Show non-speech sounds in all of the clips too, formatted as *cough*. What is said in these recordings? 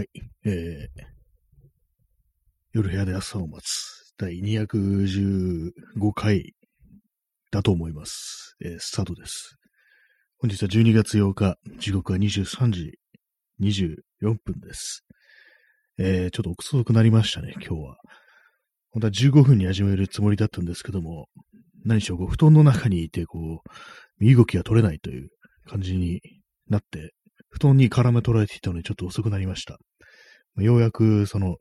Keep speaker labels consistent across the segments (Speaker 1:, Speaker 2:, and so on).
Speaker 1: はい。えー、夜部屋で朝を待つ第215回だと思います。えースタートです。本日は12月8日、時刻は23時24分です。えー、ちょっと遅くなりましたね、今日は。本当は15分に始めるつもりだったんですけども、何しろこう布団の中にいて、こう、身動きが取れないという感じになって、布団に絡め取られていたのでちょっと遅くなりました。ようやく、その、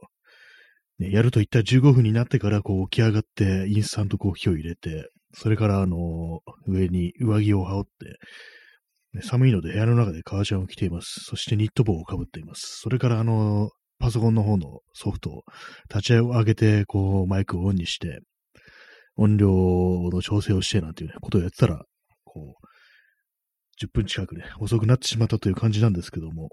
Speaker 1: ね、やると言った15分になってから、こう起き上がって、インスタントコーヒーを入れて、それから、あの、上に上着を羽織って、寒いので部屋の中で革ジャンを着ています。そしてニット帽をかぶっています。それから、あの、パソコンの方のソフトを立ち上げて、こう、マイクをオンにして、音量の調整をしてなんていう、ことをやってたら、こう、10分近くね、遅くなってしまったという感じなんですけども、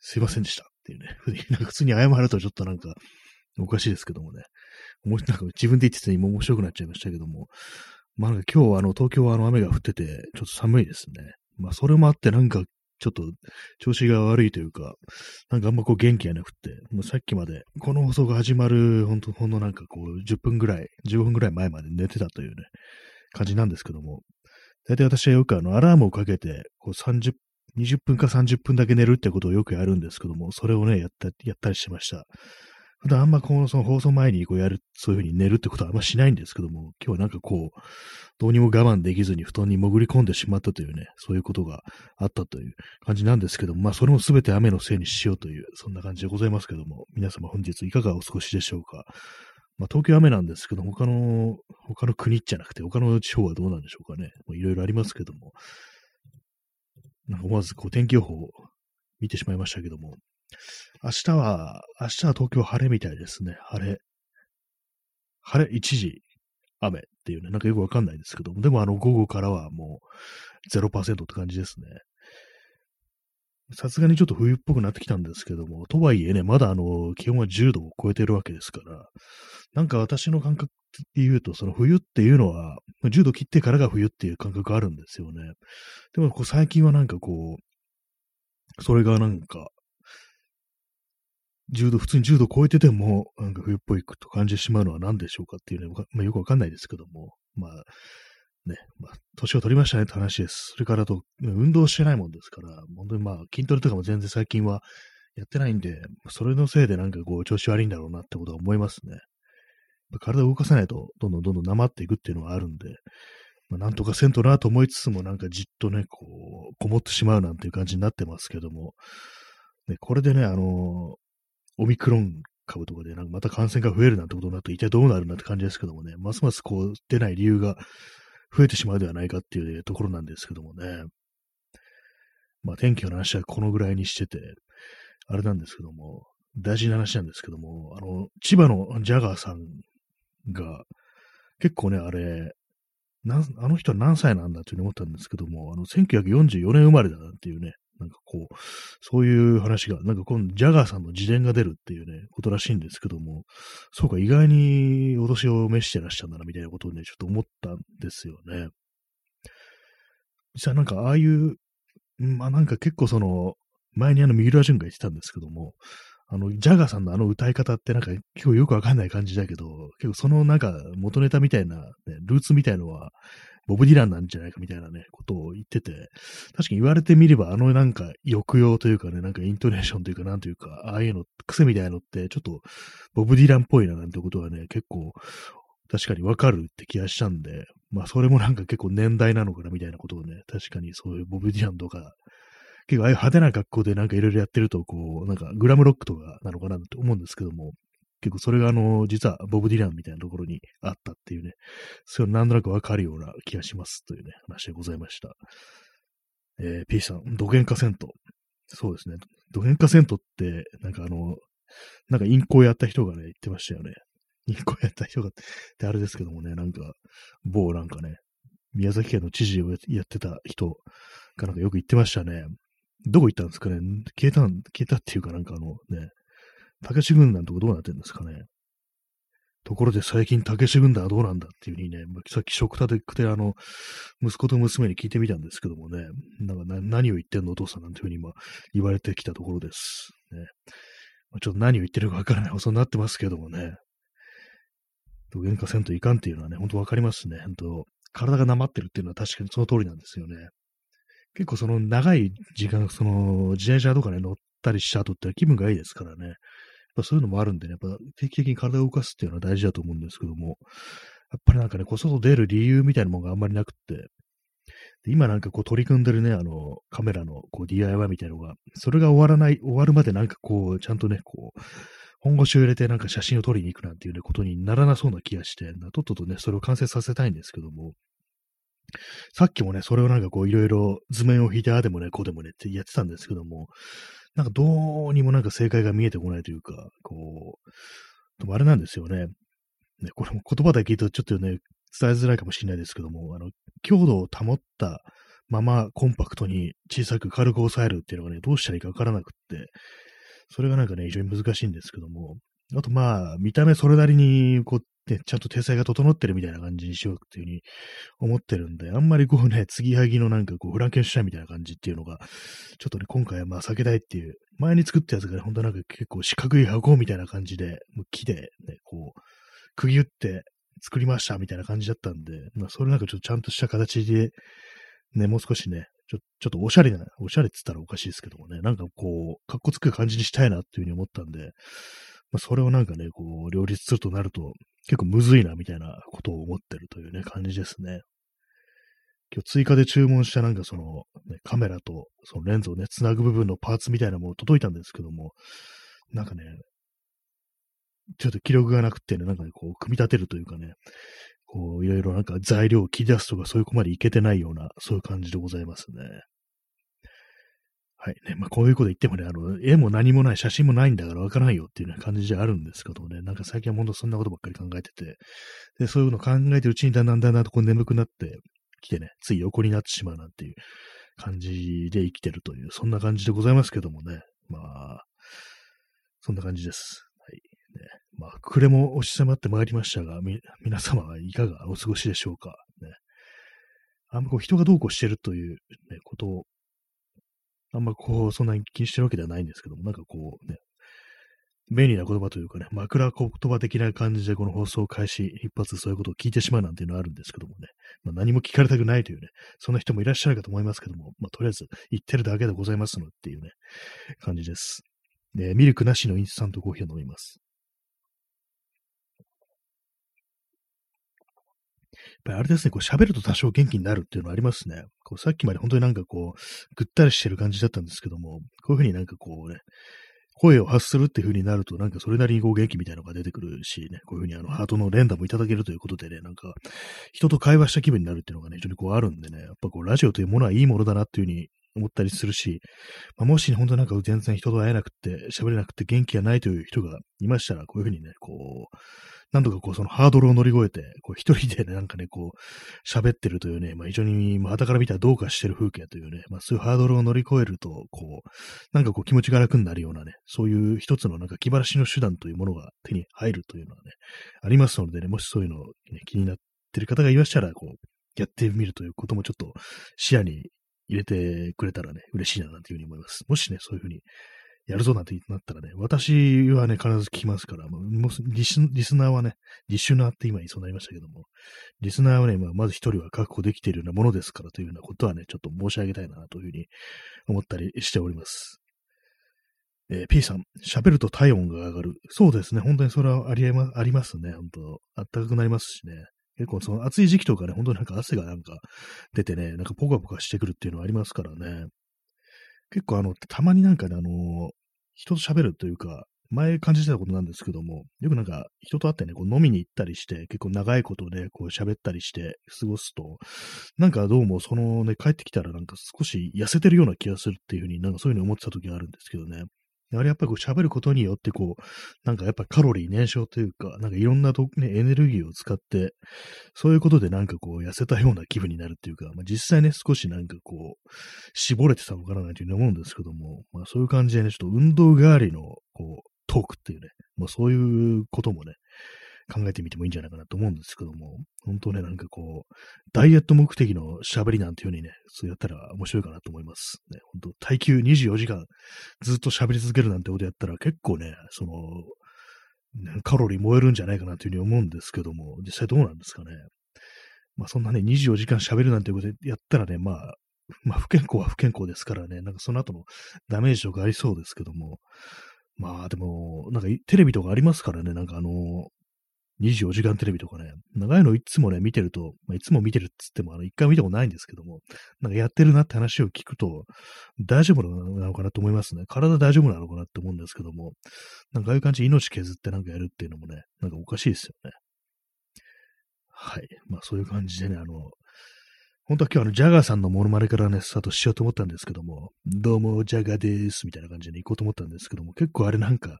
Speaker 1: すいませんでしたっていうね、*laughs* なんか普通に謝るとちょっとなんか、おかしいですけどもね、もしなんか自分で言ってて今面白くなっちゃいましたけども、まあなんか今日はあの東京はあの雨が降ってて、ちょっと寒いですね。まあそれもあってなんかちょっと調子が悪いというか、なんかあんまこう元気がなくって、もうさっきまでこの放送が始まるほんとほんのなんかこう10分ぐらい、15分ぐらい前まで寝てたというね、感じなんですけども、大体私はよくあのアラームをかけて、こう30 20分か30分だけ寝るってことをよくやるんですけども、それをね、やった、やったりしました。普段あんまこのその放送前にこうやる、そういうふうに寝るってことはあんましないんですけども、今日はなんかこう、どうにも我慢できずに布団に潜り込んでしまったというね、そういうことがあったという感じなんですけども、まあそれもすべて雨のせいにしようという、そんな感じでございますけども、皆様本日いかがお過ごしでしょうか？まあ東京雨なんですけど、他の、他の国じゃなくて、他の地方はどうなんでしょうかね。いろいろありますけども、なんか思わずこう天気予報を見てしまいましたけども、明日は、明日は東京晴れみたいですね。晴れ。晴れ、一時雨っていうね、なんかよくわかんないですけども、でもあの午後からはもう0%って感じですね。さすがにちょっと冬っぽくなってきたんですけども、とはいえね、まだあの、気温は10度を超えてるわけですから、なんか私の感覚で言うと、その冬っていうのは、10度切ってからが冬っていう感覚があるんですよね。でもこう最近はなんかこう、それがなんか、10度、普通に10度超えてても、なんか冬っぽいと感じてしまうのは何でしょうかっていうね、まあ、よくわかんないですけども、まあ、ね、まあ、年を取りましたねって話です。それからと、運動してないもんですから、本当にまあ、筋トレとかも全然最近はやってないんで、それのせいでなんかこう、調子悪いんだろうなってことは思いますね。体を動かさないと、どんどんどんどんなまっていくっていうのはあるんで、まあ、なんとかせんとなと思いつつも、なんかじっとね、こう、こもってしまうなんていう感じになってますけども、ね、これでね、あのオミクロン株とかで、なんかまた感染が増えるなんてことになると、一体どうなるんだって感じですけどもね、ますますこう、出ない理由が増えてしまうではないかっていうところなんですけどもね。まあ、天気の話はこのぐらいにしてて、あれなんですけども、大事な話なんですけども、あの、千葉のジャガーさんが、結構ね、あれ、なあの人は何歳なんだというふうに思ったんですけども、あの、1944年生まれだなっていうね、なんかこう、そういう話が、なんかこのジャガーさんの自伝が出るっていうね、ことらしいんですけども、そうか、意外にお年を召してらっしゃるんだな、みたいなことをね、ちょっと思ったんですよね。実際なんか、ああいう、まあなんか結構その、前にあの、三浦淳が言ってたんですけども、あの、ジャガーさんのあの歌い方ってなんか結構よくわかんない感じだけど、結構そのなんか元ネタみたいな、ね、ルーツみたいのは、ボブ・ディランなんじゃないかみたいなね、ことを言ってて、確かに言われてみれば、あのなんか抑揚というかね、なんかイントネーションというか、なんというか、ああいうの、癖みたいなのって、ちょっとボブ・ディランっぽいななんてことはね、結構、確かにわかるって気がしたんで、まあそれもなんか結構年代なのかなみたいなことをね、確かにそういうボブ・ディランとか、結構ああいう派手な格好でなんかいろいろやってると、こう、なんかグラムロックとかなのかなと思うんですけども、結構それがあの、実はボブ・ディランみたいなところにあったっていうね、それをなんとなくわかるような気がしますというね、話でございました。えー、P さん、土幻化銭湯。そうですね。土幻化銭湯って、なんかあの、なんか陰行やった人がね、言ってましたよね。陰行やった人がってあれですけどもね、なんか、某なんかね、宮崎県の知事をやってた人がなんかよく言ってましたね。どこ行ったんですかね消えたん、消えたっていうかなんかあのね、たけし軍団とかどうなってるんですかねところで最近、たけし軍団はどうなんだっていうふうにね、さっき食卓で、あの、息子と娘に聞いてみたんですけどもね、なんか何を言ってんのお父さんなんていうふうに今言われてきたところです。ね。ちょっと何を言ってるかわからない放送になってますけどもね。喧嘩せんといかんっていうのはね、ほんとわかりますね。本当体がなまってるっていうのは確かにその通りなんですよね。結構その長い時間、その自転車とかね、乗ったりした後って気分がいいですからね。ぱそういうのもあるんでね、やっぱ定期的に体を動かすっていうのは大事だと思うんですけども、やっぱりなんかね、こう外出る理由みたいなものがあんまりなくって、今なんかこう取り組んでるね、あの、カメラのこう DIY みたいなのが、それが終わらない、終わるまでなんかこう、ちゃんとね、こう、本腰を入れてなんか写真を撮りに行くなんていうね、ことにならなそうな気がして、とっととね、それを完成させたいんですけども、さっきもね、それをなんかこういろいろ図面を引いてああでもね、こうでもねってやってたんですけども、なんかどうにもなんか正解が見えてこないというか、こう、でもあれなんですよね。ね、これも言葉だけ聞いるとちょっとね、伝えづらいかもしれないですけども、あの、強度を保ったままコンパクトに小さく軽く抑えるっていうのがね、どうしたらいいかわからなくって、それがなんかね、非常に難しいんですけども、あとまあ、見た目それなりに、こう、ね、ちゃんと体裁が整ってるみたいな感じにしようっていうふうに思ってるんで、あんまりこうね、継ぎはぎのなんかこう、フランケンシュタインみたいな感じっていうのが、ちょっとね、今回はまあ避けたいっていう、前に作ったやつがね、ほんとなんか結構四角い箱みたいな感じで、もう木でね、こう、釘打って作りましたみたいな感じだったんで、まあそれなんかちょっとちゃんとした形で、ね、もう少しね、ちょちょっとおしゃれな、おしゃれって言ったらおかしいですけどもね、なんかこう、かっこつく感じにしたいなっていうふうに思ったんで、まあ、それをなんかね、こう、両立するとなると、結構むずいな、みたいなことを思ってるというね、感じですね。今日追加で注文したなんかその、ね、カメラとそのレンズをね、つなぐ部分のパーツみたいなもの届いたんですけども、なんかね、ちょっと記録がなくてね、なんか、こう、組み立てるというかね、こう、いろいろなんか材料を切り出すとかそういうこまでいけてないような、そういう感じでございますね。はいね。まあ、こういうこと言ってもね、あの、絵も何もない、写真もないんだからわからないよっていう、ね、感じじゃあるんですけどね、なんか最近は本当そんなことばっかり考えてて、で、そういうの考えてるうちにだんだんだんだんとこう眠くなってきてね、つい横になってしまうなんていう感じで生きてるという、そんな感じでございますけどもね。まあ、そんな感じです。はい。ね、まあ、暮れも押し迫ってまいりましたが、み、皆様はいかがお過ごしでしょうか。ね。あんまこう人がどうこうしてるという、ね、ことをあんまこう、そんなに気にしてるわけではないんですけども、なんかこうね、便利な言葉というかね、枕言葉的な感じでこの放送開始一発そういうことを聞いてしまうなんていうのはあるんですけどもね、まあ、何も聞かれたくないというね、そんな人もいらっしゃるかと思いますけども、まあ、とりあえず言ってるだけでございますのっていうね、感じです。で、ミルクなしのインスタントコーヒーを飲みます。ぱりあれですね、こう喋ると多少元気になるっていうのはありますね。こうさっきまで本当になんかこう、ぐったりしてる感じだったんですけども、こういうふうになんかこうね、声を発するっていう風になると、なんかそれなりにこう元気みたいなのが出てくるしね、こういう風にあのハートの連打もいただけるということでね、なんか人と会話した気分になるっていうのがね、非常にこうあるんでね、やっぱこうラジオというものはいいものだなっていう風に思ったりするし、まあ、もし本当なんか全然人と会えなくて、喋れなくて元気がないという人がいましたら、こういう風にね、こう、なんとかこう、そのハードルを乗り越えて、こう、一人でね、なんかね、こう、喋ってるというね、まあ、非常に、まあ、から見たらどうかしてる風景というね、まあ、そういうハードルを乗り越えると、こう、なんかこう、気持ちが楽になるようなね、そういう一つのなんか気晴らしの手段というものが手に入るというのはね、ありますのでね、もしそういうの、ね、気になってる方がいらっしゃら、こう、やってみるということもちょっと視野に入れてくれたらね、嬉しいななんていうふうに思います。もしね、そういうふうにやるぞなんてなったらね、私はね、必ず聞きますから、もうリスリスナーはね、リシュナーって今言いそうになりましたけども、リスナーはね、まあ、まず一人は確保できているようなものですからというようなことはね、ちょっと申し上げたいなというふうに思ったりしております。えー、P さん、喋ると体温が上がる。そうですね、本当にそれはありまありますね、本当あったかくなりますしね。結構その暑い時期とかね、本当になんか汗がなんか出てね、なんかポカポカしてくるっていうのはありますからね。結構あの、たまになんかね、あの、人と喋るというか、前感じてたことなんですけども、よくなんか人と会ってね、こう飲みに行ったりして、結構長いことでこう喋ったりして過ごすと、なんかどうもそのね、帰ってきたらなんか少し痩せてるような気がするっていうふうになんかそういうふうに思ってた時があるんですけどね。あれやっぱりこう喋ることによってこう、なんかやっぱカロリー燃焼というか、なんかいろんなと、ね、エネルギーを使って、そういうことでなんかこう痩せたような気分になるっていうか、まあ、実際ね、少しなんかこう、絞れてたのからないというふうに思うんですけども、まあそういう感じでね、ちょっと運動代わりのこう、トークっていうね、まあそういうこともね、考えてみてもいいんじゃないかなと思うんですけども、本当ね、なんかこう、ダイエット目的の喋りなんていう風にね、そうやったら面白いかなと思います。ね、本当耐久24時間ずっと喋り続けるなんてことやったら結構ね、その、カロリー燃えるんじゃないかなというふうに思うんですけども、実際どうなんですかね。まあそんなね、24時間喋るなんてことやったらね、まあ、まあ不健康は不健康ですからね、なんかその後のダメージとかありそうですけども、まあでも、なんかテレビとかありますからね、なんかあの、24時間テレビとかね、長いのいつもね、見てると、まあ、いつも見てるっつっても、あの、一回見たことないんですけども、なんかやってるなって話を聞くと、大丈夫なのかなと思いますね。体大丈夫なのかなって思うんですけども、なんかああいう感じ命削ってなんかやるっていうのもね、なんかおかしいですよね。はい。まあそういう感じでね、あの、本当は今日あの、ジャガーさんのモノマネからね、スタートしようと思ったんですけども、どうも、ジャガーです、みたいな感じで行こうと思ったんですけども、結構あれなんか、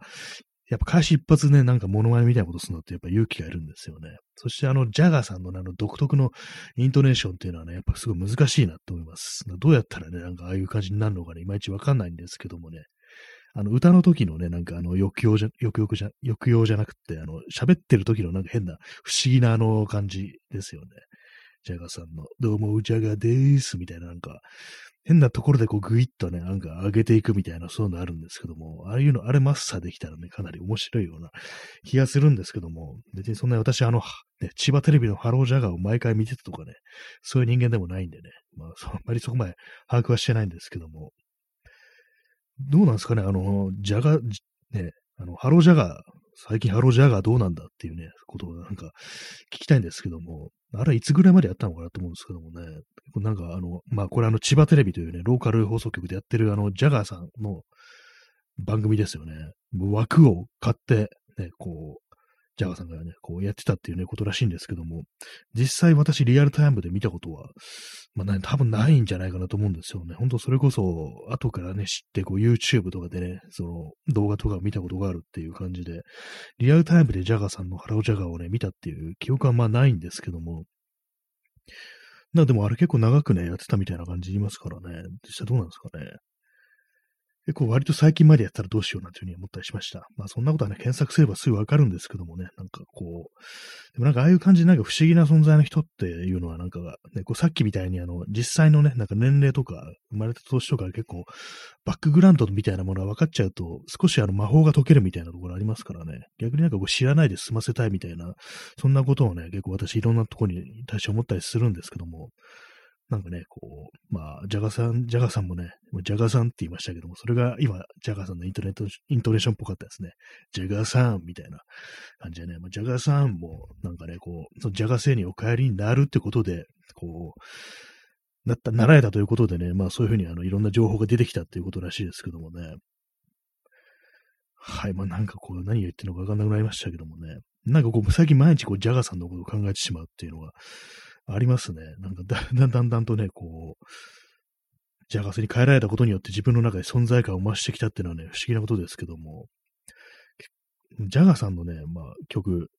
Speaker 1: やっぱ開始一発ね、なんか物まねみたいなことするのってやっぱ勇気がいるんですよね。そしてあの、ジャガーさんのあの独特のイントネーションっていうのはね、やっぱすごい難しいなと思います。どうやったらね、なんかああいう感じになるのかね、いまいちわかんないんですけどもね。あの、歌の時のね、なんかあの、抑揚じゃ、抑揚じゃ、抑揚じゃなくて、あの、喋ってる時のなんか変な、不思議なあの感じですよね。ジャガさんの、どうも、ジャガーでーす、みたいななんか、変なところでこうグイッとね、なんか上げていくみたいなそういうのあるんですけども、ああいうの、あれマスターできたらね、かなり面白いような気がするんですけども、別にそんな私あの、ね、千葉テレビのハロージャガーを毎回見てたとかね、そういう人間でもないんでね、まあ、あんまりそこまで把握はしてないんですけども、どうなんですかね、あの、ジャガ、ね、あの、ハロージャガー、最近ハロージャガーどうなんだっていうね、ことをなんか聞きたいんですけども、あれいつぐらいまでやったのかなと思うんですけどもね、なんかあの、まあこれあの千葉テレビというね、ローカル放送局でやってるあの、ジャガーさんの番組ですよね。枠を買って、ね、こう、ジャガーさんがね、こうやってたっていうね、ことらしいんですけども、実際私リアルタイムで見たことは、まあ、ね、多分ないんじゃないかなと思うんですよね。本当それこそ、後からね、知って、こう YouTube とかでね、その動画とかを見たことがあるっていう感じで、リアルタイムでジャガーさんのハロージャガーをね、見たっていう記憶はまあないんですけども、な、でもあれ結構長くね、やってたみたいな感じ言いますからね。実際どうなんですかね。結構割と最近までやったらどうしようなんていうふうに思ったりしました。まあそんなことはね、検索すればすぐわかるんですけどもね、なんかこう、でもなんかああいう感じでなんか不思議な存在の人っていうのはなんかね、こうさっきみたいにあの、実際のね、なんか年齢とか、生まれた年とか結構、バックグラウンドみたいなものが分かっちゃうと、少しあの魔法が解けるみたいなところありますからね、逆になんかこう知らないで済ませたいみたいな、そんなことをね、結構私いろんなところに対して思ったりするんですけども、なんかね、こう、まあ、ジャガさん、ジャガさんもね、ジャガさんって言いましたけども、それが今、ジャガさんのイントネット、イントネーションっぽかったですね。ジャガさんみたいな感じでね、まあ、ジャガさんも、なんかね、こう、そのジャガ星にお帰りになるってことで、こう、なった、習えたということでね、まあそういうふうにあの、いろんな情報が出てきたっていうことらしいですけどもね。はい、まあなんかこう、何を言ってるのかわかんなくなりましたけどもね。なんかこう、最近毎日こう、ジャガさんのことを考えてしまうっていうのが、ありますね。なんかだん *laughs* だんだんだんとね、こう、ジャガスに変えられたことによって自分の中で存在感を増してきたっていうのはね、不思議なことですけども、ジャガさんのね、まあ、曲、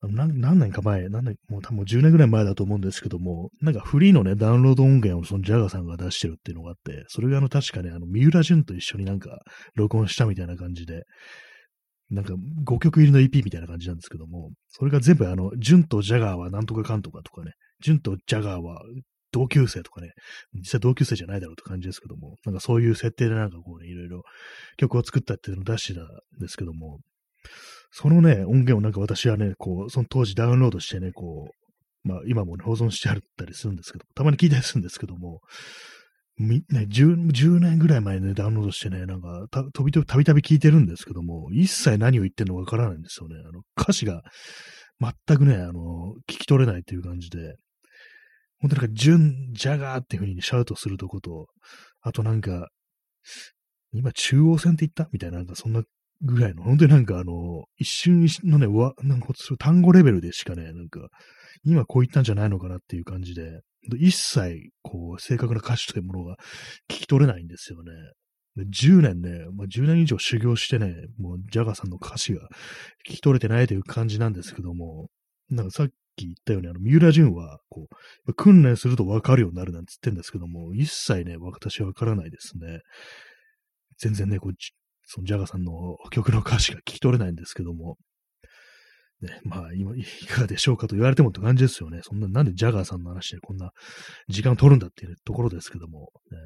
Speaker 1: 何何年か前、何年、もう多分10年ぐらい前だと思うんですけども、なんかフリーのね、ダウンロード音源をそのジャガさんが出してるっていうのがあって、それがあの確かね、あの、三浦淳と一緒になんか録音したみたいな感じで、なんか5曲入りの EP みたいな感じなんですけども、それが全部あの、ジュンとジャガーはなんとかかんとかとかね、ジュンとジャガーは同級生とかね、実際同級生じゃないだろうって感じですけども、なんかそういう設定でなんかこうね、いろいろ曲を作ったっていうのを出してたんですけども、そのね、音源をなんか私はね、こう、その当時ダウンロードしてね、こう、まあ今も、ね、保存してあったりするんですけど、たまに聞いたりするんですけども、ね、10, 10年ぐらい前ね、ダウンロードしてね、なんか、た、飛び飛び、たびたび聞いてるんですけども、一切何を言ってるのかわからないんですよね。あの、歌詞が、全くね、あの、聞き取れないっていう感じで、本当なんか、ジュン、ジャガーっていう風にシャウトするとこと、あとなんか、今中央線って言った？みたいな、なんかそんなぐらいの、本当になんかあの、一瞬のね、わ、なんか単語レベルでしかね、なんか、今こう言ったんじゃないのかなっていう感じで、一切、こう、正確な歌詞というものが聞き取れないんですよね。10年ね、まあ、10年以上修行してね、もうジャガーさんの歌詞が聞き取れてないという感じなんですけども、なんかさっき言ったように、あの、三浦淳は、こう、訓練すると分かるようになるなんて言ってんですけども、一切ね、私は分からないですね。全然ね、こう、そのジャガーさんの曲の歌詞が聞き取れないんですけども、ね、まあ、今、いかがでしょうかと言われてもって感じですよね。そんな、なんでジャガーさんの話でこんな時間を取るんだっていうところですけども、ね、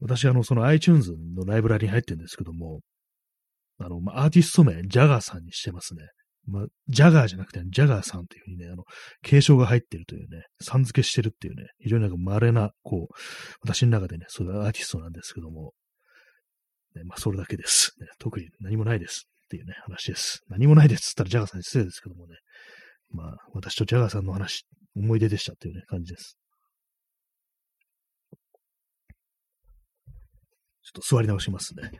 Speaker 1: 私、あの、その iTunes のライブラリに入ってるんですけども、あの、まあ、アーティスト名、ジャガーさんにしてますね。まあ、ジャガーじゃなくて、ジャガーさんっていうふうにね、あの、継承が入ってるというね、さん付けしてるっていうね、非常になんか稀な、こう、私の中でね、そういうアーティストなんですけども、ね、まあ、それだけです、ね。特に何もないですっていうね、話です。何もないですって言ったらジャガーさんに失礼ですけどもね、まあ、私とジャガーさんの話、思い出でしたっていうね、感じです。ちょっと座り直しますね。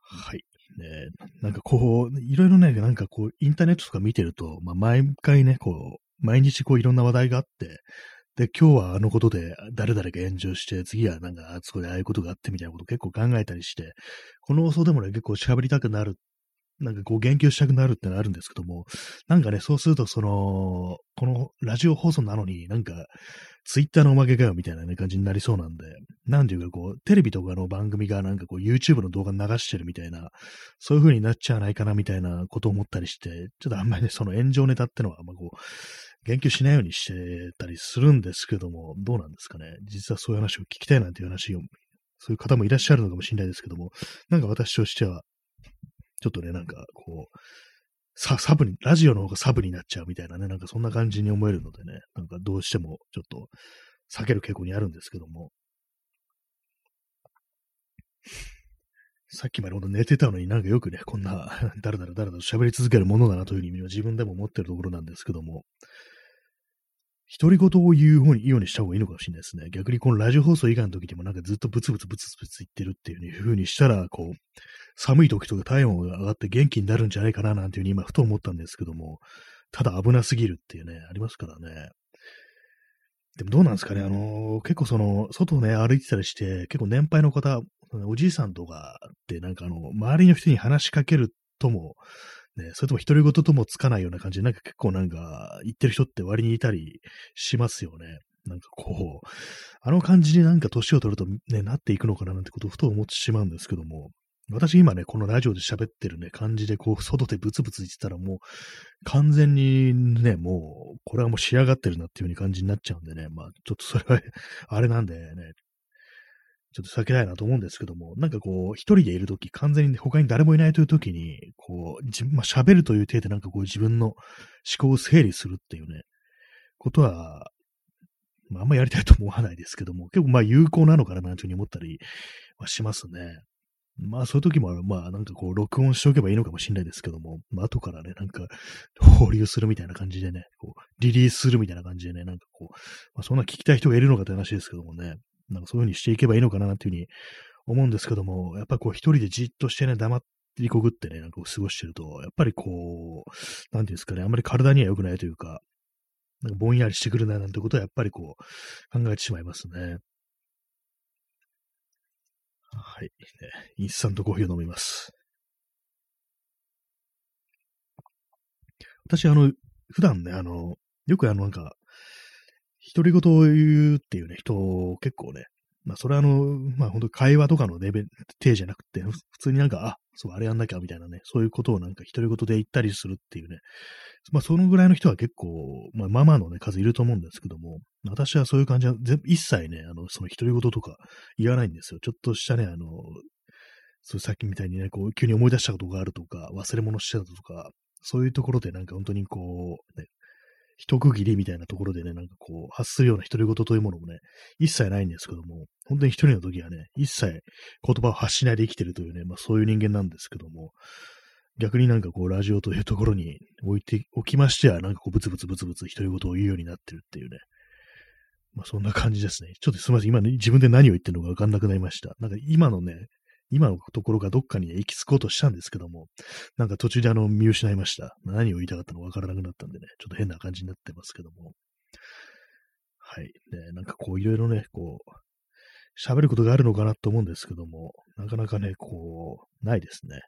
Speaker 1: はい。ね、なんかこう、いろいろね、なんかこう、インターネットとか見てると、まあ、毎回ね、こう、毎日こういろんな話題があって、で、今日はあのことで誰々が炎上して、次はなんかあそこでああいうことがあってみたいなことを結構考えたりして、この放送でもね、結構喋りたくなるなんかこう言及したくなるってのあるんですけども、なんかね、そうするとその、このラジオ放送なのになんか、ツイッターのおまけかよみたいな、ね、感じになりそうなんで、なんていうかこう、テレビとかの番組がなんかこう YouTube の動画流してるみたいな、そういう風になっちゃわないかなみたいなことを思ったりして、ちょっとあんまりね、その炎上ネタってのは、まこう、言及しないようにしてたりするんですけども、どうなんですかね？実はそういう話を聞きたいなんていう話を、そういう方もいらっしゃるのかもしれないですけども、なんか私としては、ちょっとね、なんかこう、ササブに、ラジオの方がサブになっちゃうみたいなね、なんかそんな感じに思えるのでね、なんかどうしてもちょっと避ける傾向にあるんですけども。さっきまでほんと寝てたのになんかよくね、こんな、だらだらだらだら喋り続けるものだなというふうに自分でも思ってるところなんですけども、独り言を言う方にようにした方がいいのかもしれないですね。逆にこのラジオ放送以外の時でもなんかずっとブツブツブツブツ言ってるっていう風にしたら、こう、寒い時とか体温が上がって元気になるんじゃないかななんていうふうに今ふと思ったんですけども、ただ危なすぎるっていうね、ありますからね。でもどうなんですかね、あのー、結構その、外をね、歩いてたりして、結構年配の方、おじいさんとかってなんかあの、周りの人に話しかけるとも、ね、それとも独り言ともつかないような感じで、なんか結構なんか言ってる人って割にいたりしますよね。なんかこう、あの感じになんか年を取るとね、なっていくのかななんてことをふと思ってしまうんですけども、私今ね、このラジオで喋ってるね、感じでこう、外でブツブツ言ってたらもう、完全にね、もう、これはもう仕上がってるなっていう風に感じになっちゃうんでね、まあ、ちょっとそれは *laughs* あれなんでね、ちょっと避けたいなと思うんですけども、なんかこう、一人でいるとき、完全に他に誰もいないというときに、こう、自分、まあ、喋るという体でなんかこう自分の思考を整理するっていうね、ことは、まあ、あんまやりたいと思わないですけども、結構まあ有効なのかななんていうふうに思ったりはしますね。まあそういう時も、まあなんかこう録音しておけばいいのかもしれないですけども、まあ後からね、なんか放流するみたいな感じでね、こうリリースするみたいな感じでね、なんかこう、まあそんな聞きたい人がいるのかって話ですけどもね、なんかそういう風にしていけばいいのかなっていうふうに思うんですけども、やっぱこう一人でじっとしてね、黙ってりこぐってね、なんか過ごしてると、やっぱりこう、なんていうんですかね、あんまり体には良くないというか、なんかぼんやりしてくるななんてことはやっぱりこう考えてしまいますね。はい。ね、インスタントコーヒーを飲みます。私、あの、普段ね、あの、よくあの、なんか、独り言を言うっていうね、人結構ね、まあ、それはあの、まあ、本当会話とかのレベル、手じゃなくて、普通になんか、あ、そう、あれやんなきゃみたいなね、そういうことをなんか独り言で言ったりするっていうね、まあ、そのぐらいの人は結構、まあ、ママのね、数いると思うんですけども、私はそういう感じは、一切ね、あの、その独り言とか言わないんですよ。ちょっとしたね、あの、そうさっきみたいにね、こう、急に思い出したことがあるとか、忘れ物してたとか、そういうところでなんか本当にこう、ね、一区切りみたいなところでね、なんかこう、発するような独り言というものもね、一切ないんですけども、本当に一人の時はね、一切言葉を発しないで生きてるというね、まあそういう人間なんですけども、逆になんかこう、ラジオというところに置いておきましては、なんかこう、ブツブツブツブツ独り言を言うようになってるっていうね。まあそんな感じですね。ちょっとすみません。今ね、自分で何を言ってるのかわかんなくなりました。なんか今のね、今のところがどっかに、行き着こうとしたんですけども、なんか途中であの見失いました。何を言いたかったのかわからなくなったんでね、ちょっと変な感じになってますけども。はい。ね、なんかこういろいろね、こう、喋ることがあるのかなと思うんですけども、なかなかね、こう、ないですね。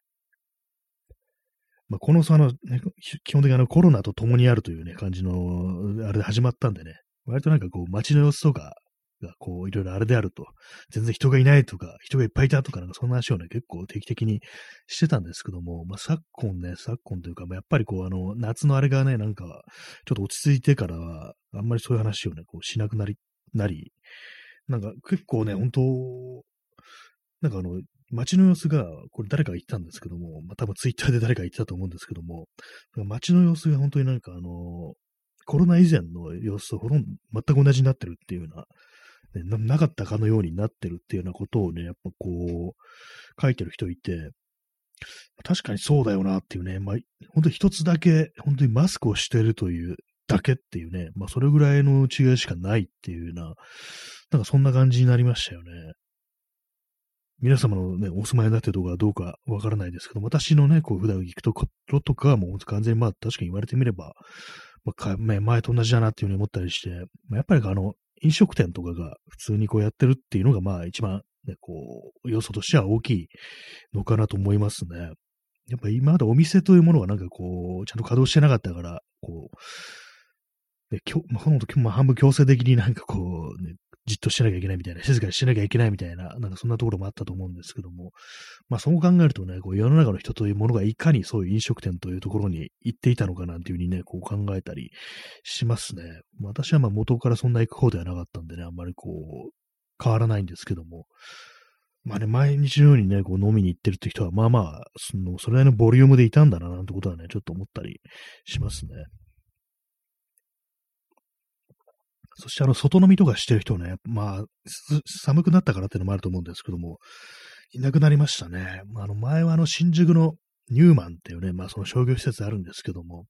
Speaker 1: まあ、このその、ね、基本的にあのコロナと共にあるというね、感じの、あれで始まったんでね、割となんかこう街の様子とかが、こう、いろいろあれであると、全然人がいないとか、人がいっぱいいたとか、なんかそんな話をね、結構定期的にしてたんですけども、まあ、昨今ね、昨今というか、まあ、やっぱりこう、あの、夏のあれがね、なんか、ちょっと落ち着いてからは、あんまりそういう話をね、こう、しなくなり、なり、なんか結構ね、本当なんかあの、街の様子が、これ誰かが言ったんですけども、まあ、多分ツイッターで誰かが言ってたと思うんですけども、街の様子が本当になんかあの、コロナ以前の様子とほとんど全く同じになってるっていうような、ねな、かったかのようになってるっていうようなことをね、やっぱこう、書いてる人いて、確かにそうだよなっていうね、まあ、本当に一つだけ、本当にマスクをしてるというだけっていうね、まあ、それぐらいの違いしかないっていうような、なんかそんな感じになりましたよね。皆様のね、お住まいになってるとこはどうかわからないですけど、私のね、こう普段行くところとかはもう完全にまあ確かに言われてみれば、まあ、前と同じだなっていうふうに思ったりして、ま、やっぱりあの、飲食店とかが普通にこうやってるっていうのがまあ一番ね、こう、要素としては大きいのかなと思いますね。やっぱ今までお店というものがなんかこう、ちゃんと稼働してなかったから、こう、ね、きょまあ、ほんと、まあ、半分強制的になんかこう、ね、じっとしなきゃいけないみたいな、静かにしなきゃいけないみたいな、なんかそんなところもあったと思うんですけども、まあそう考えるとね、こう世の中の人というものがいかにそういう飲食店というところに行っていたのかなんていうふうにね、こう考えたりしますね。私はまあ元からそんな行く方ではなかったんでね、あんまりこう、変わらないんですけども、まあね、毎日のようにね、こう飲みに行ってるって人は、まあまあ、その、それなりのボリュームでいたんだな、なんてことはね、ちょっと思ったりしますね。そしてあの、外飲みとかしてる人ね、まあ、寒くなったからっていうのもあると思うんですけども、いなくなりましたね。あの、前はあの、新宿のニューマンっていうね、まあその商業施設あるんですけども、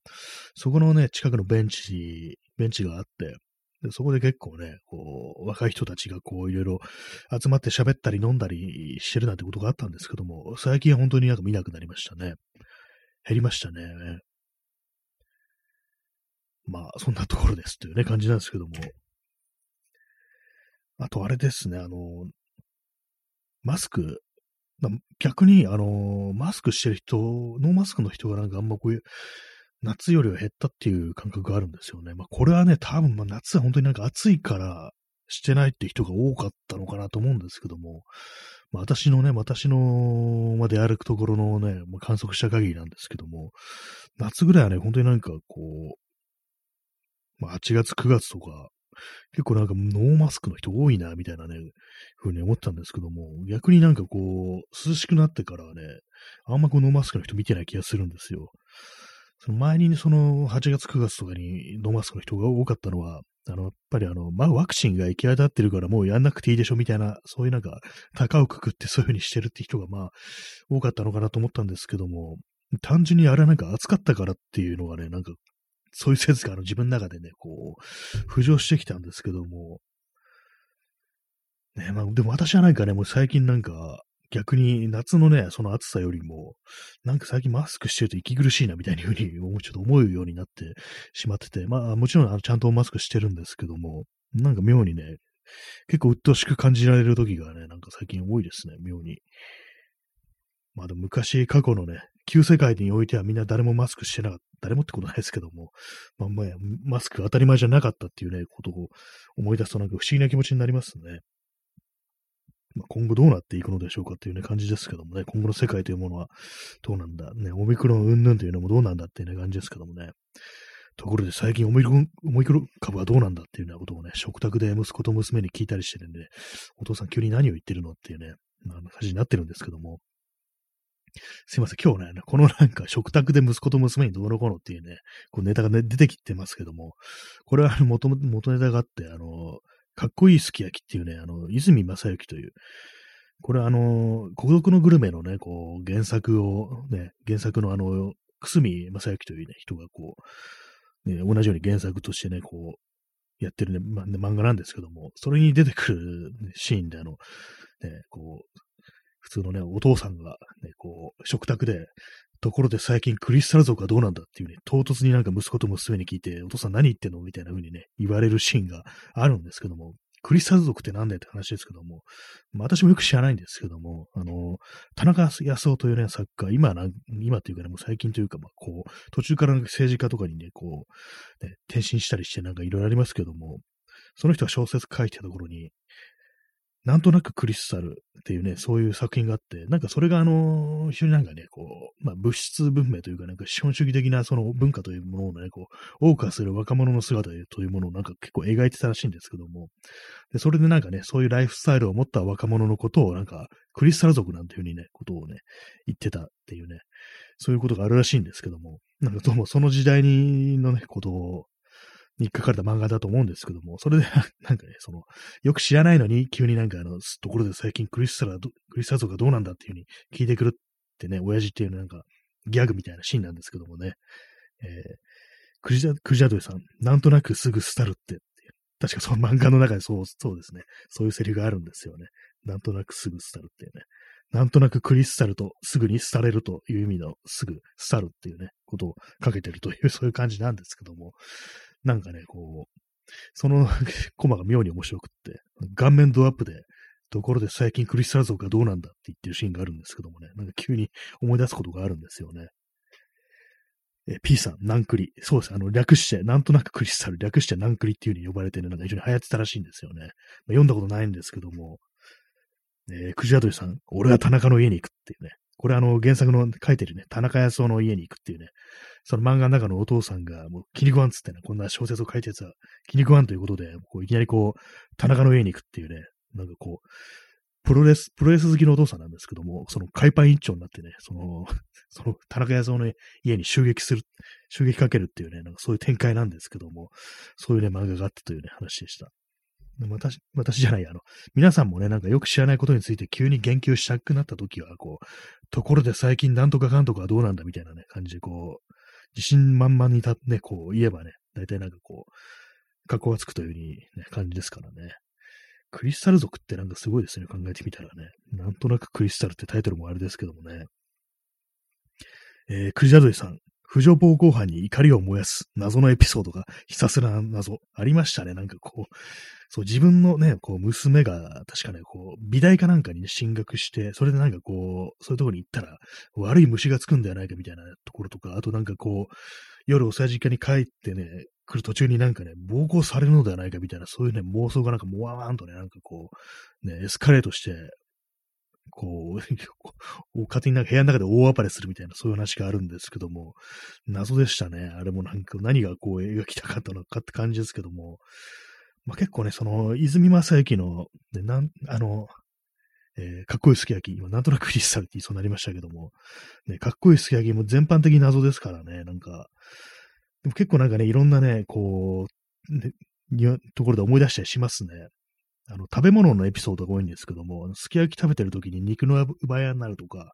Speaker 1: そこのね、近くのベンチ、ベンチがあって、でそこで結構ね、こう、若い人たちがこう、いろいろ集まって喋ったり飲んだりしてるなんてことがあったんですけども、最近は本当になんか見なくなりましたね。減りましたね。まあ、そんなところですというね、感じなんですけども。あと、あれですね、あの、マスク、逆に、あの、マスクしてる人、ノーマスクの人がなんかあんまこういう、夏よりは減ったっていう感覚があるんですよね。まあ、これはね、多分、まあ、夏は本当になんか暑いからしてないって人が多かったのかなと思うんですけども、まあ、私のね、私のまで歩くところのね、まあ、観測した限りなんですけども、夏ぐらいはね、本当になんかこう、まあ、8月、9月とか、結構なんかノーマスクの人多いな、みたいなね、ふうに思ったんですけども、逆になんかこう、涼しくなってからはね、あんまこうノーマスクの人見てない気がするんですよ。その前にその8月9月とかにノーマスクの人が多かったのは、あの、やっぱりあの、まあ、ワクチンが行き渡ってるからもうやんなくていいでしょみたいな、そういうなんか、高をくくってそういう風にしてるって人がまあ、多かったのかなと思ったんですけども、単純にあれなんか暑かったからっていうのがね、なんかそういう説があの自分の中でね、こう、浮上してきたんですけども、ね、まあ、でも私はなんかね、もう最近なんか、逆に夏のね、その暑さよりも、なんか最近マスクしてると息苦しいなみたいにふうにちょっと思うようになってしまってて、まあもちろんあのちゃんとマスクしてるんですけども、なんか妙にね、結構鬱陶しく感じられる時がね、なんか最近多いですね、妙に。まあでも昔、過去のね、旧世界においてはみんな誰もマスクしてなかった。誰もってことないですけども、まあ、まあ、マスク当たり前じゃなかったっていうね、ことを思い出すとなんか不思議な気持ちになりますね。まあ、今後どうなっていくのでしょうかっていうね、感じですけどもね、今後の世界というものはどうなんだ、ね、オミクロン云々というのもどうなんだっていうね、感じですけどもね。ところで最近オミクロン、オミクロン株はどうなんだっていうようなことをね、食卓で息子と娘に聞いたりしてるんで、お父さん急に何を言ってるのっていうね、話になってるんですけども、すいません、今日ね、このなんか食卓で息子と娘にどうのこうのっていうね、こうネタが、ね、出てきてますけども、これは元元ネタがあって、あの、かっこいいすき焼きっていうね、あの、泉正幸という、これはあの、孤独のグルメのね、こう、原作を、ね、原作のあの、くすみ正幸というね、人がこう、ね、同じように原作としてね、こう、やってるね、漫画なんですけども、それに出てくる、シーンであの、ね、こう、普通のね、お父さんが、ね、こう、食卓で、ところで最近クリスタル族はどうなんだっていうね、唐突になんか息子と娘に聞いて、お父さん何言ってんのみたいな風にね、言われるシーンがあるんですけども、クリスタル族って何だよって話ですけども、まあ、私もよく知らないんですけども、あの、田中康夫というね、作家、今な、今っていうかね、もう最近というか、まあ、こう、途中から政治家とかにね、こう、ね、転身したりしてなんかいろいろありますけども、その人が小説書いてたところに、なんとなくクリスタルっていうね、そういう作品があって、なんかそれがあの、非常になんかね、こう、まあ物質文明というか、なんか資本主義的なその文化というものをね、こう、謳歌する若者の姿というものをなんか結構描いてたらしいんですけども、で、それでなんかね、そういうライフスタイルを持った若者のことをなんか、クリスタル族なんていうふうにね、ことをね、言ってたっていうね、そういうことがあるらしいんですけども、なんかどうもその時代にのね、ことをに書かれた漫画だと思うんですけども、それで、*laughs* なんかね、その、よく知らないのに、急になんかあの、ところで最近クリスタルクリスタル族がどうなんだっていうふうに聞いてくるってね、親父っていうのなんか、ギャグみたいなシーンなんですけどもね、えー、クジャ、クジャドイさん、なんとなくすぐスタルって確かその漫画の中でそう、そうですね。そういうセリフがあるんですよね。なんとなくすぐスタルっていうね。なんとなくクリスタルとすぐに廃れるという意味のすぐ廃るっていうね、ことをかけてるという、そういう感じなんですけども、なんかね、こう、その *laughs* コマが妙に面白くって、顔面ドアップで、ところで最近クリスタル族がどうなんだって言ってるシーンがあるんですけどもね、なんか急に思い出すことがあるんですよね。え P さん、ナンクリ。そうです。あの、略して、なんとなくクリスタル、略してナンクリっていう風に呼ばれてね、なんか非常に流行ってたらしいんですよね。まあ、読んだことないんですけども、えー、クジラドリさん、俺は田中の家に行くっていうね。これあの、原作の書いてるね、田中康夫の家に行くっていうね、その漫画の中のお父さんが、もう気に食わんつってね、こんな小説を書いたやつは気に食わんということで、こういきなりこう、田中の家に行くっていうね、なんかこう、プロレス、プロレス好きのお父さんなんですけども、その海パン一丁になってね、その、*laughs* その田中康夫の家に襲撃する、襲撃かけるっていうね、なんかそういう展開なんですけども、そういうね、漫画があったというね、話でした。私、私じゃない、あの、皆さんもね、なんかよく知らないことについて急に言及したくなった時は、こう、ところで最近なんとかかんとかはどうなんだみたいなね、感じで、こう、自信満々にたね、こう言えばね、大体なんかこう、格好がつくというふうに、ね、感じですからね。クリスタル族ってなんかすごいですね、考えてみたらね。なんとなくクリスタルってタイトルもあれですけどもね。えー、クリジャドイさん、不助暴行犯に怒りを燃やす謎のエピソードがひたすら謎ありましたね。なんかこう、そう自分のね、こう娘が確かね、こう美大かなんかに、ね、進学して、それでなんかこう、そういうところに行ったら悪い虫がつくんではないかみたいなところとか、あとなんかこう、夜おさじかに帰ってね、来る途中になんかね、暴行されるのではないかみたいな、そういうね、妄想がなんかもわーんとね、なんかこう、ね、エスカレートして、こう、勝手になんか部屋の中で大暴れするみたいな、そういう話があるんですけども、謎でしたね。あれもなんか何がこう描きたかったのかって感じですけども、まあ、結構ね、その、泉正幸の、ね、なん、あの、えー、かっこいいすき焼き、今なんとなくクリスタルって言いそうになりましたけども、ね、かっこいいすき焼きも全般的に謎ですからね、なんか、でも結構なんかね、いろんなね、こう、ね、ところで思い出したりしますね。あの、食べ物のエピソードが多いんですけども、すき焼き食べてる時に肉の奪い合いになるとか、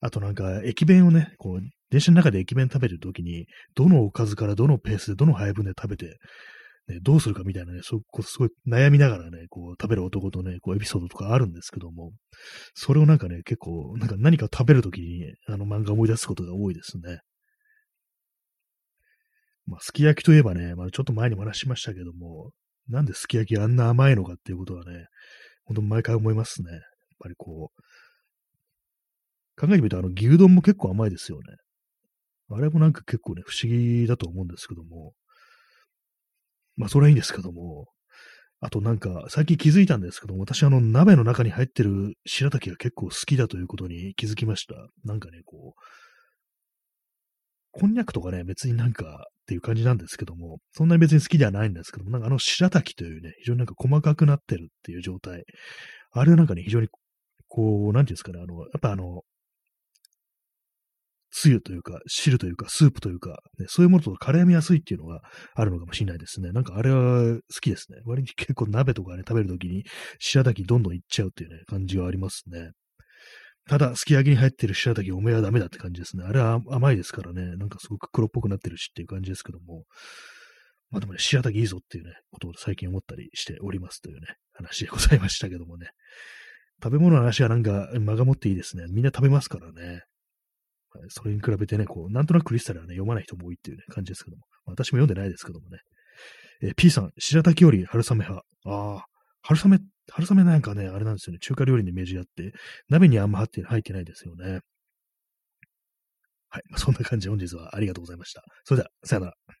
Speaker 1: あとなんか、駅弁をね、こう、電車の中で駅弁食べてる時に、どのおかずからどのペースでどの配分で食べて、ね、どうするかみたいなね、そこすごい悩みながらね、こう、食べる男とね、こう、エピソードとかあるんですけども、それをなんかね、結構、なんか何か食べるときに、あの漫画思い出すことが多いですね。まあ、すき焼きといえばね、まあ、ちょっと前にも話しましたけども、なんですき焼きあんな甘いのかっていうことはね、ほんと毎回思いますね。やっぱりこう、考えてみると、あの、牛丼も結構甘いですよね。あれもなんか結構ね、不思議だと思うんですけども、まあ、それはいいんですけども、あとなんか、最近気づいたんですけども、私あの、鍋の中に入ってる白滝が結構好きだということに気づきました。なんかね、こう、こんにゃくとかね、別になんかっていう感じなんですけども、そんなに別に好きではないんですけども、なんかあの白滝というね、非常になんか細かくなってるっていう状態。あれはなんかね、非常にこう、なんていうんですかね、あの、やっぱあの、つゆというか、汁というか、スープというか、ね、そういうものと絡みやすいっていうのがあるのかもしれないですね。なんかあれは好きですね。割に結構鍋とかね、食べるときに白滝どんどんいっちゃうっていうね、感じはありますね。ただ、すき焼きに入ってる白滝おめえはダメだって感じですね。あれは甘いですからね、なんかすごく黒っぽくなってるしっていう感じですけども、まあでもね、白滝いいぞっていうね、ことを最近思ったりしておりますというね、話でございましたけどもね。食べ物の話はなんか間が持っていいですね。みんな食べますからね。それに比べてね、こう、なんとなくクリスタルはね、読まない人も多いっていうね、感じですけども。私も読んでないですけどもね。えー、P さん、白滝より春雨派。ああ、春雨、春雨なんかね、あれなんですよね。中華料理のイメージがあって、鍋にあんま入って入ってないですよね。はい。そんな感じで本日はありがとうございました。それでは、さよなら。